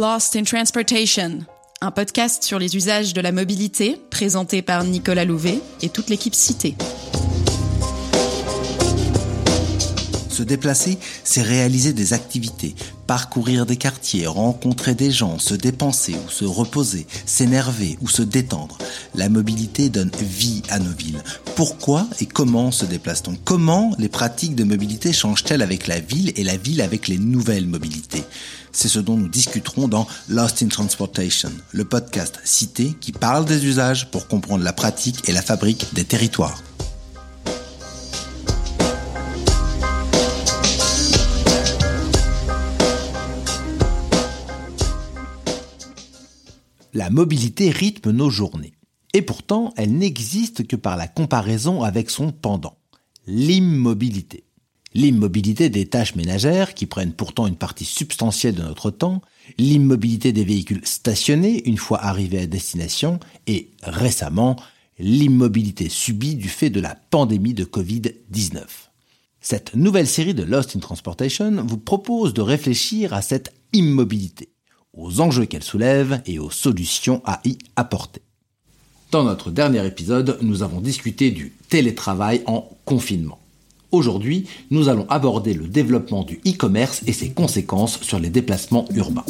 Lost in Transportation, un podcast sur les usages de la mobilité présenté par Nicolas Louvet et toute l'équipe citée. Se déplacer, c'est réaliser des activités, parcourir des quartiers, rencontrer des gens, se dépenser ou se reposer, s'énerver ou se détendre. La mobilité donne vie à nos villes. Pourquoi et comment se déplace-t-on? Comment les pratiques de mobilité changent-elles avec la ville et la ville avec les nouvelles mobilités? C'est ce dont nous discuterons dans Lost in Transportation, le podcast cité qui parle des usages pour comprendre la pratique et la fabrique des territoires. La mobilité rythme nos journées. Et pourtant, elle n'existe que par la comparaison avec son pendant, l'immobilité. L'immobilité des tâches ménagères, qui prennent pourtant une partie substantielle de notre temps, l'immobilité des véhicules stationnés une fois arrivés à destination, et récemment, l'immobilité subie du fait de la pandémie de Covid-19. Cette nouvelle série de Lost in Transportation vous propose de réfléchir à cette immobilité aux enjeux qu'elle soulève et aux solutions à y apporter. Dans notre dernier épisode, nous avons discuté du télétravail en confinement. Aujourd'hui, nous allons aborder le développement du e-commerce et ses conséquences sur les déplacements urbains.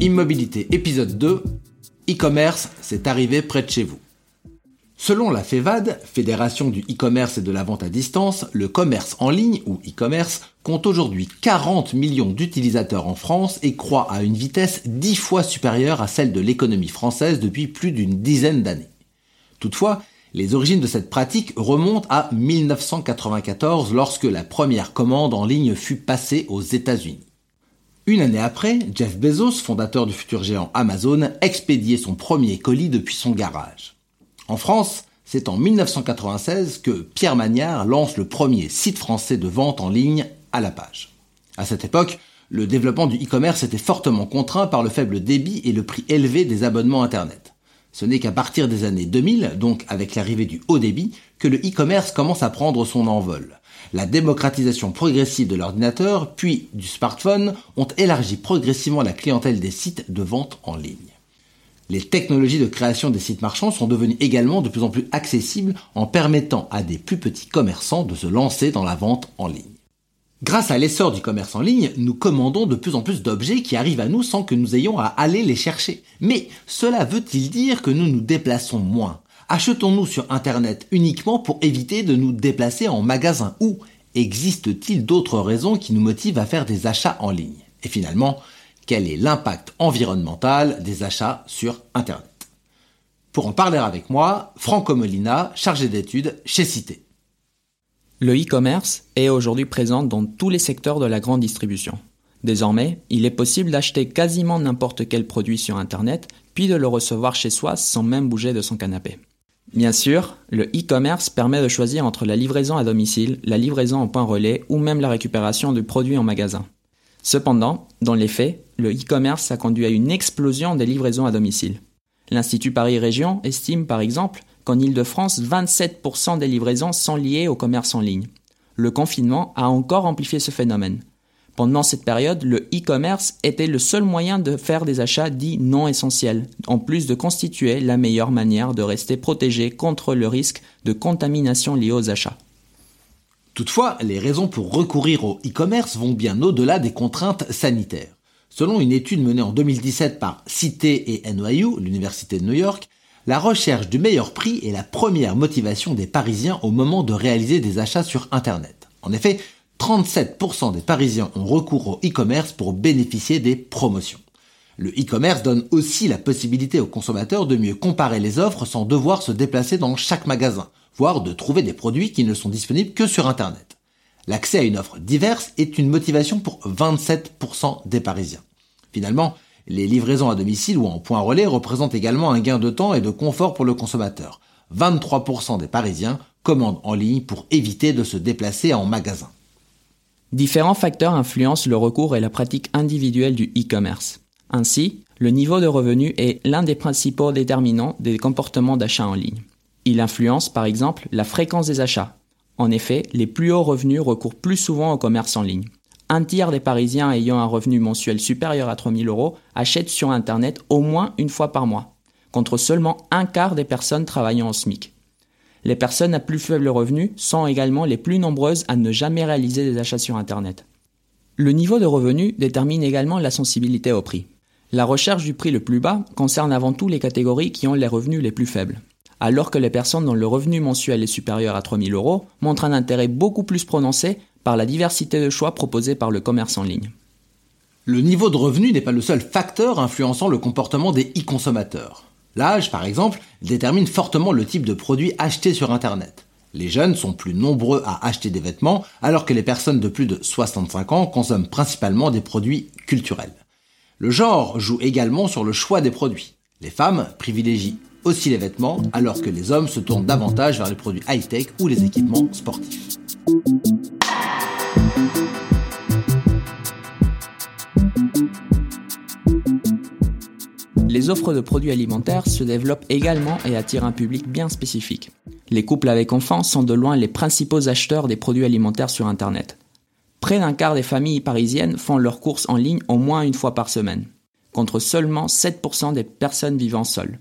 Immobilité épisode 2. E-commerce, c'est arrivé près de chez vous. Selon la FEVAD, Fédération du e-commerce et de la vente à distance, le commerce en ligne ou e-commerce compte aujourd'hui 40 millions d'utilisateurs en France et croît à une vitesse 10 fois supérieure à celle de l'économie française depuis plus d'une dizaine d'années. Toutefois, les origines de cette pratique remontent à 1994 lorsque la première commande en ligne fut passée aux États-Unis. Une année après, Jeff Bezos, fondateur du futur géant Amazon, expédiait son premier colis depuis son garage. En France, c'est en 1996 que Pierre Magnard lance le premier site français de vente en ligne à la page. À cette époque, le développement du e-commerce était fortement contraint par le faible débit et le prix élevé des abonnements Internet. Ce n'est qu'à partir des années 2000, donc avec l'arrivée du haut débit, que le e-commerce commence à prendre son envol. La démocratisation progressive de l'ordinateur, puis du smartphone, ont élargi progressivement la clientèle des sites de vente en ligne. Les technologies de création des sites marchands sont devenues également de plus en plus accessibles en permettant à des plus petits commerçants de se lancer dans la vente en ligne. Grâce à l'essor du commerce en ligne, nous commandons de plus en plus d'objets qui arrivent à nous sans que nous ayons à aller les chercher. Mais cela veut-il dire que nous nous déplaçons moins? Achetons-nous sur Internet uniquement pour éviter de nous déplacer en magasin ou existe-t-il d'autres raisons qui nous motivent à faire des achats en ligne? Et finalement, quel est l'impact environnemental des achats sur Internet? Pour en parler avec moi, Franco Molina, chargé d'études chez Cité. Le e-commerce est aujourd'hui présent dans tous les secteurs de la grande distribution. Désormais, il est possible d'acheter quasiment n'importe quel produit sur Internet, puis de le recevoir chez soi sans même bouger de son canapé. Bien sûr, le e-commerce permet de choisir entre la livraison à domicile, la livraison en point relais ou même la récupération du produit en magasin. Cependant, dans les faits, le e-commerce a conduit à une explosion des livraisons à domicile. L'Institut Paris Région estime par exemple qu'en Ile-de-France, 27% des livraisons sont liées au commerce en ligne. Le confinement a encore amplifié ce phénomène. Pendant cette période, le e-commerce était le seul moyen de faire des achats dits non essentiels, en plus de constituer la meilleure manière de rester protégé contre le risque de contamination liée aux achats. Toutefois, les raisons pour recourir au e-commerce vont bien au-delà des contraintes sanitaires. Selon une étude menée en 2017 par Cité et NYU, l'Université de New York, la recherche du meilleur prix est la première motivation des Parisiens au moment de réaliser des achats sur Internet. En effet, 37% des Parisiens ont recours au e-commerce pour bénéficier des promotions. Le e-commerce donne aussi la possibilité aux consommateurs de mieux comparer les offres sans devoir se déplacer dans chaque magasin, voire de trouver des produits qui ne sont disponibles que sur Internet. L'accès à une offre diverse est une motivation pour 27% des Parisiens. Finalement, les livraisons à domicile ou en point relais représentent également un gain de temps et de confort pour le consommateur. 23% des Parisiens commandent en ligne pour éviter de se déplacer en magasin. Différents facteurs influencent le recours et la pratique individuelle du e-commerce. Ainsi, le niveau de revenu est l'un des principaux déterminants des comportements d'achat en ligne. Il influence par exemple la fréquence des achats. En effet, les plus hauts revenus recourent plus souvent au commerce en ligne. Un tiers des Parisiens ayant un revenu mensuel supérieur à 3000 euros achètent sur Internet au moins une fois par mois, contre seulement un quart des personnes travaillant au SMIC. Les personnes à plus faible revenu sont également les plus nombreuses à ne jamais réaliser des achats sur Internet. Le niveau de revenu détermine également la sensibilité au prix. La recherche du prix le plus bas concerne avant tout les catégories qui ont les revenus les plus faibles, alors que les personnes dont le revenu mensuel est supérieur à 3000 euros montrent un intérêt beaucoup plus prononcé par la diversité de choix proposés par le commerce en ligne. Le niveau de revenu n'est pas le seul facteur influençant le comportement des e-consommateurs. L'âge, par exemple, détermine fortement le type de produit acheté sur Internet. Les jeunes sont plus nombreux à acheter des vêtements, alors que les personnes de plus de 65 ans consomment principalement des produits culturels. Le genre joue également sur le choix des produits. Les femmes privilégient aussi les vêtements, alors que les hommes se tournent davantage vers les produits high-tech ou les équipements sportifs. Les offres de produits alimentaires se développent également et attirent un public bien spécifique. Les couples avec enfants sont de loin les principaux acheteurs des produits alimentaires sur Internet. Près d'un quart des familles parisiennes font leurs courses en ligne au moins une fois par semaine, contre seulement 7% des personnes vivant seules.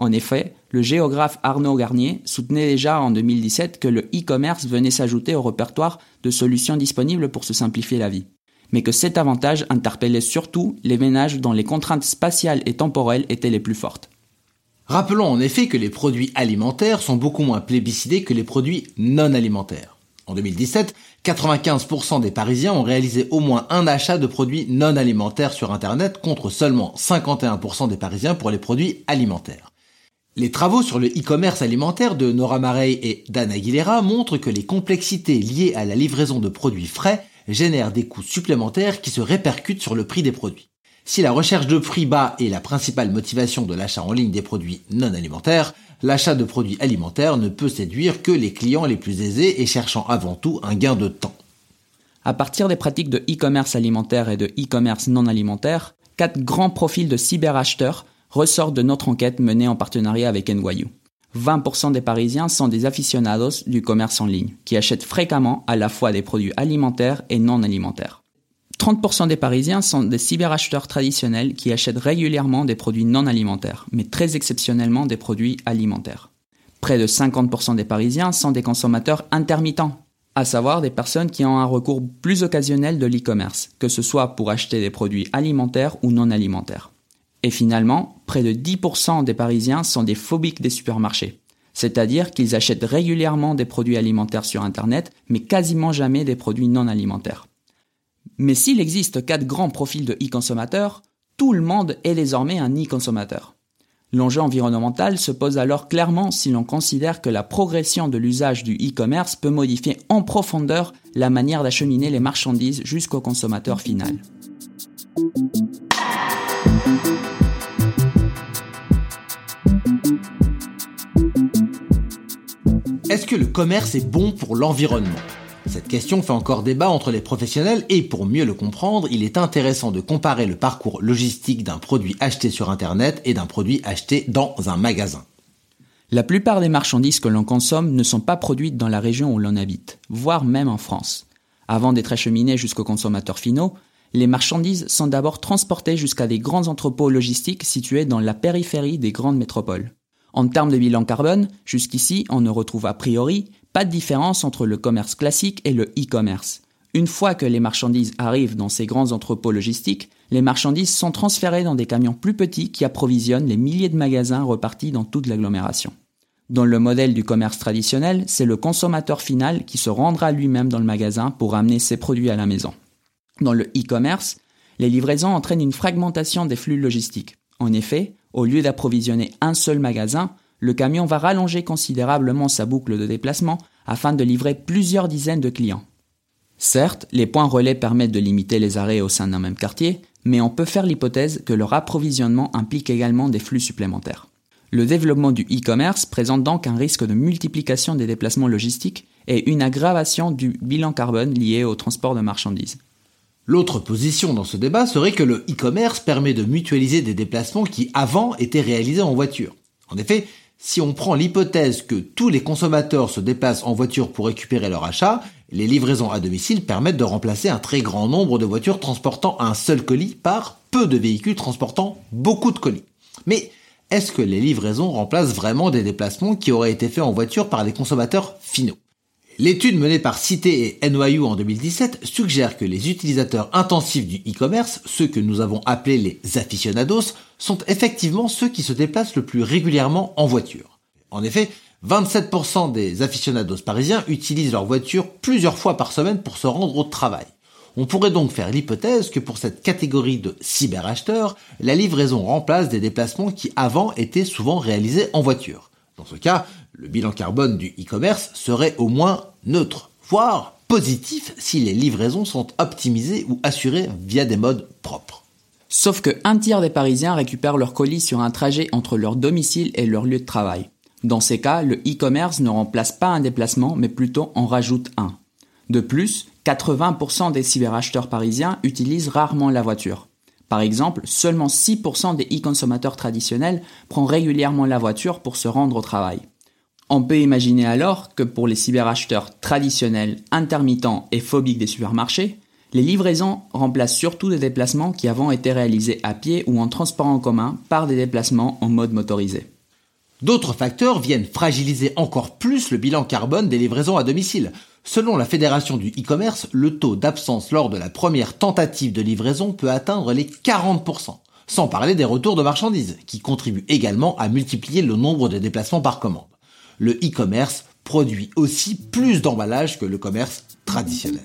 En effet, le géographe Arnaud Garnier soutenait déjà en 2017 que le e-commerce venait s'ajouter au répertoire de solutions disponibles pour se simplifier la vie, mais que cet avantage interpellait surtout les ménages dont les contraintes spatiales et temporelles étaient les plus fortes. Rappelons en effet que les produits alimentaires sont beaucoup moins plébiscités que les produits non alimentaires. En 2017, 95% des Parisiens ont réalisé au moins un achat de produits non alimentaires sur Internet contre seulement 51% des Parisiens pour les produits alimentaires. Les travaux sur le e-commerce alimentaire de Nora Marey et d'Anna Aguilera montrent que les complexités liées à la livraison de produits frais génèrent des coûts supplémentaires qui se répercutent sur le prix des produits. Si la recherche de prix bas est la principale motivation de l'achat en ligne des produits non alimentaires, l'achat de produits alimentaires ne peut séduire que les clients les plus aisés et cherchant avant tout un gain de temps. À partir des pratiques de e-commerce alimentaire et de e-commerce non alimentaire, quatre grands profils de cyberacheteurs ressortent de notre enquête menée en partenariat avec NYU. 20% des Parisiens sont des aficionados du commerce en ligne, qui achètent fréquemment à la fois des produits alimentaires et non alimentaires. 30% des Parisiens sont des cyberacheteurs traditionnels qui achètent régulièrement des produits non alimentaires, mais très exceptionnellement des produits alimentaires. Près de 50% des Parisiens sont des consommateurs intermittents, à savoir des personnes qui ont un recours plus occasionnel de l'e-commerce, que ce soit pour acheter des produits alimentaires ou non alimentaires. Et finalement, près de 10% des Parisiens sont des phobiques des supermarchés, c'est-à-dire qu'ils achètent régulièrement des produits alimentaires sur Internet, mais quasiment jamais des produits non alimentaires. Mais s'il existe quatre grands profils de e-consommateurs, tout le monde est désormais un e-consommateur. L'enjeu environnemental se pose alors clairement si l'on considère que la progression de l'usage du e-commerce peut modifier en profondeur la manière d'acheminer les marchandises jusqu'au consommateur final. Est-ce que le commerce est bon pour l'environnement? Cette question fait encore débat entre les professionnels et pour mieux le comprendre, il est intéressant de comparer le parcours logistique d'un produit acheté sur Internet et d'un produit acheté dans un magasin. La plupart des marchandises que l'on consomme ne sont pas produites dans la région où l'on habite, voire même en France. Avant d'être acheminées jusqu'aux consommateurs finaux, les marchandises sont d'abord transportées jusqu'à des grands entrepôts logistiques situés dans la périphérie des grandes métropoles. En termes de bilan carbone, jusqu'ici, on ne retrouve a priori pas de différence entre le commerce classique et le e-commerce. Une fois que les marchandises arrivent dans ces grands entrepôts logistiques, les marchandises sont transférées dans des camions plus petits qui approvisionnent les milliers de magasins repartis dans toute l'agglomération. Dans le modèle du commerce traditionnel, c'est le consommateur final qui se rendra lui-même dans le magasin pour amener ses produits à la maison. Dans le e-commerce, les livraisons entraînent une fragmentation des flux logistiques. En effet, au lieu d'approvisionner un seul magasin, le camion va rallonger considérablement sa boucle de déplacement afin de livrer plusieurs dizaines de clients. Certes, les points relais permettent de limiter les arrêts au sein d'un même quartier, mais on peut faire l'hypothèse que leur approvisionnement implique également des flux supplémentaires. Le développement du e-commerce présente donc un risque de multiplication des déplacements logistiques et une aggravation du bilan carbone lié au transport de marchandises. L'autre position dans ce débat serait que le e-commerce permet de mutualiser des déplacements qui avant étaient réalisés en voiture. En effet, Si on prend l'hypothèse que tous les consommateurs se déplacent en voiture pour récupérer leur achat, les livraisons à domicile permettent de remplacer un très grand nombre de voitures transportant un seul colis par peu de véhicules transportant beaucoup de colis. Mais est-ce que les livraisons remplacent vraiment des déplacements qui auraient été faits en voiture par les consommateurs finaux? L'étude menée par Cité et NYU en 2017 suggère que les utilisateurs intensifs du e-commerce, ceux que nous avons appelés les aficionados, sont effectivement ceux qui se déplacent le plus régulièrement en voiture. En effet, 27% des aficionados parisiens utilisent leur voiture plusieurs fois par semaine pour se rendre au travail. On pourrait donc faire l'hypothèse que pour cette catégorie de cyberacheteurs, la livraison remplace des déplacements qui avant étaient souvent réalisés en voiture. Dans ce cas, le bilan carbone du e-commerce serait au moins neutre, voire positif si les livraisons sont optimisées ou assurées via des modes propres. Sauf que un tiers des Parisiens récupèrent leur colis sur un trajet entre leur domicile et leur lieu de travail. Dans ces cas, le e-commerce ne remplace pas un déplacement, mais plutôt en rajoute un. De plus, 80% des cyberacheteurs parisiens utilisent rarement la voiture. Par exemple, seulement 6% des e-consommateurs traditionnels prennent régulièrement la voiture pour se rendre au travail. On peut imaginer alors que pour les cyberacheteurs traditionnels, intermittents et phobiques des supermarchés, les livraisons remplacent surtout des déplacements qui avant étaient réalisés à pied ou en transport en commun par des déplacements en mode motorisé. D'autres facteurs viennent fragiliser encore plus le bilan carbone des livraisons à domicile. Selon la Fédération du e-commerce, le taux d'absence lors de la première tentative de livraison peut atteindre les 40%, sans parler des retours de marchandises, qui contribuent également à multiplier le nombre de déplacements par commande le e-commerce produit aussi plus d'emballages que le commerce traditionnel.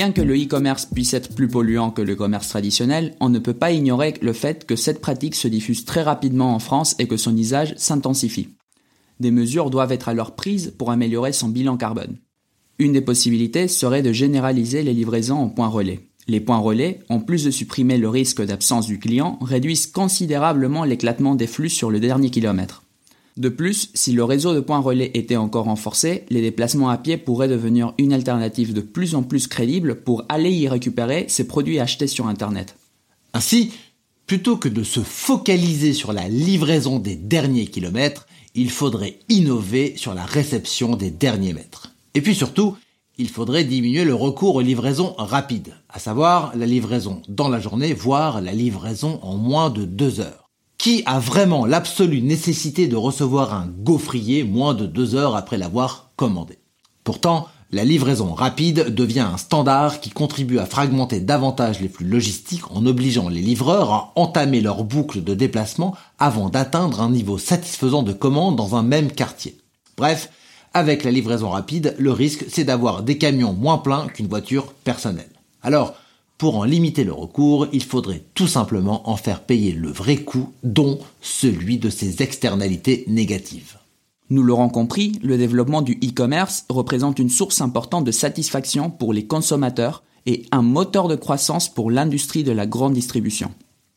Bien que le e-commerce puisse être plus polluant que le commerce traditionnel, on ne peut pas ignorer le fait que cette pratique se diffuse très rapidement en France et que son usage s'intensifie. Des mesures doivent être alors prises pour améliorer son bilan carbone. Une des possibilités serait de généraliser les livraisons en points relais. Les points relais, en plus de supprimer le risque d'absence du client, réduisent considérablement l'éclatement des flux sur le dernier kilomètre. De plus, si le réseau de points relais était encore renforcé, les déplacements à pied pourraient devenir une alternative de plus en plus crédible pour aller y récupérer ces produits achetés sur Internet. Ainsi, plutôt que de se focaliser sur la livraison des derniers kilomètres, il faudrait innover sur la réception des derniers mètres. Et puis surtout, il faudrait diminuer le recours aux livraisons rapides, à savoir la livraison dans la journée, voire la livraison en moins de deux heures. Qui a vraiment l'absolue nécessité de recevoir un gaufrier moins de deux heures après l'avoir commandé? Pourtant, la livraison rapide devient un standard qui contribue à fragmenter davantage les flux logistiques en obligeant les livreurs à entamer leur boucle de déplacement avant d'atteindre un niveau satisfaisant de commande dans un même quartier. Bref, avec la livraison rapide, le risque, c'est d'avoir des camions moins pleins qu'une voiture personnelle. Alors, pour en limiter le recours, il faudrait tout simplement en faire payer le vrai coût, dont celui de ses externalités négatives. Nous l'aurons compris, le développement du e-commerce représente une source importante de satisfaction pour les consommateurs et un moteur de croissance pour l'industrie de la grande distribution.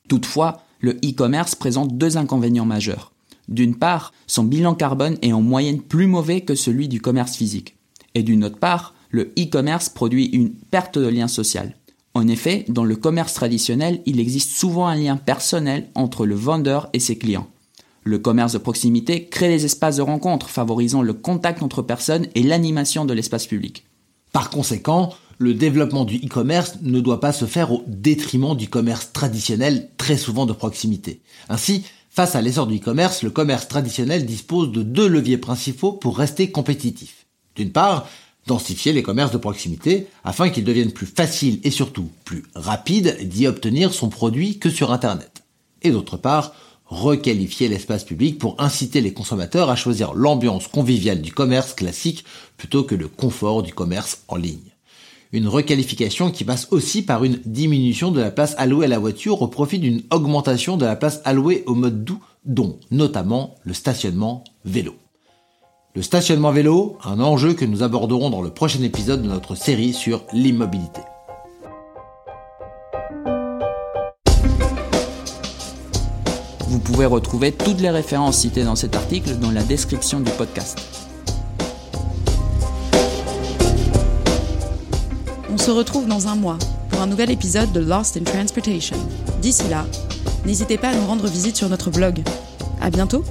Toutefois, le e-commerce présente deux inconvénients majeurs. D'une part, son bilan carbone est en moyenne plus mauvais que celui du commerce physique. Et d'une autre part, le e-commerce produit une perte de lien social. En effet, dans le commerce traditionnel, il existe souvent un lien personnel entre le vendeur et ses clients. Le commerce de proximité crée des espaces de rencontre favorisant le contact entre personnes et l'animation de l'espace public. Par conséquent, le développement du e-commerce ne doit pas se faire au détriment du commerce traditionnel très souvent de proximité. Ainsi, Face à l'essor du e-commerce, le commerce traditionnel dispose de deux leviers principaux pour rester compétitif. D'une part, densifier les commerces de proximité afin qu'ils deviennent plus faciles et surtout plus rapides d'y obtenir son produit que sur Internet. Et d'autre part, requalifier l'espace public pour inciter les consommateurs à choisir l'ambiance conviviale du commerce classique plutôt que le confort du commerce en ligne. Une requalification qui passe aussi par une diminution de la place allouée à la voiture au profit d'une augmentation de la place allouée au mode doux, dont notamment le stationnement vélo. Le stationnement vélo, un enjeu que nous aborderons dans le prochain épisode de notre série sur l'immobilité. Vous pouvez retrouver toutes les références citées dans cet article dans la description du podcast. On se retrouve dans un mois pour un nouvel épisode de Lost in Transportation. D'ici là, n'hésitez pas à nous rendre visite sur notre blog. À bientôt!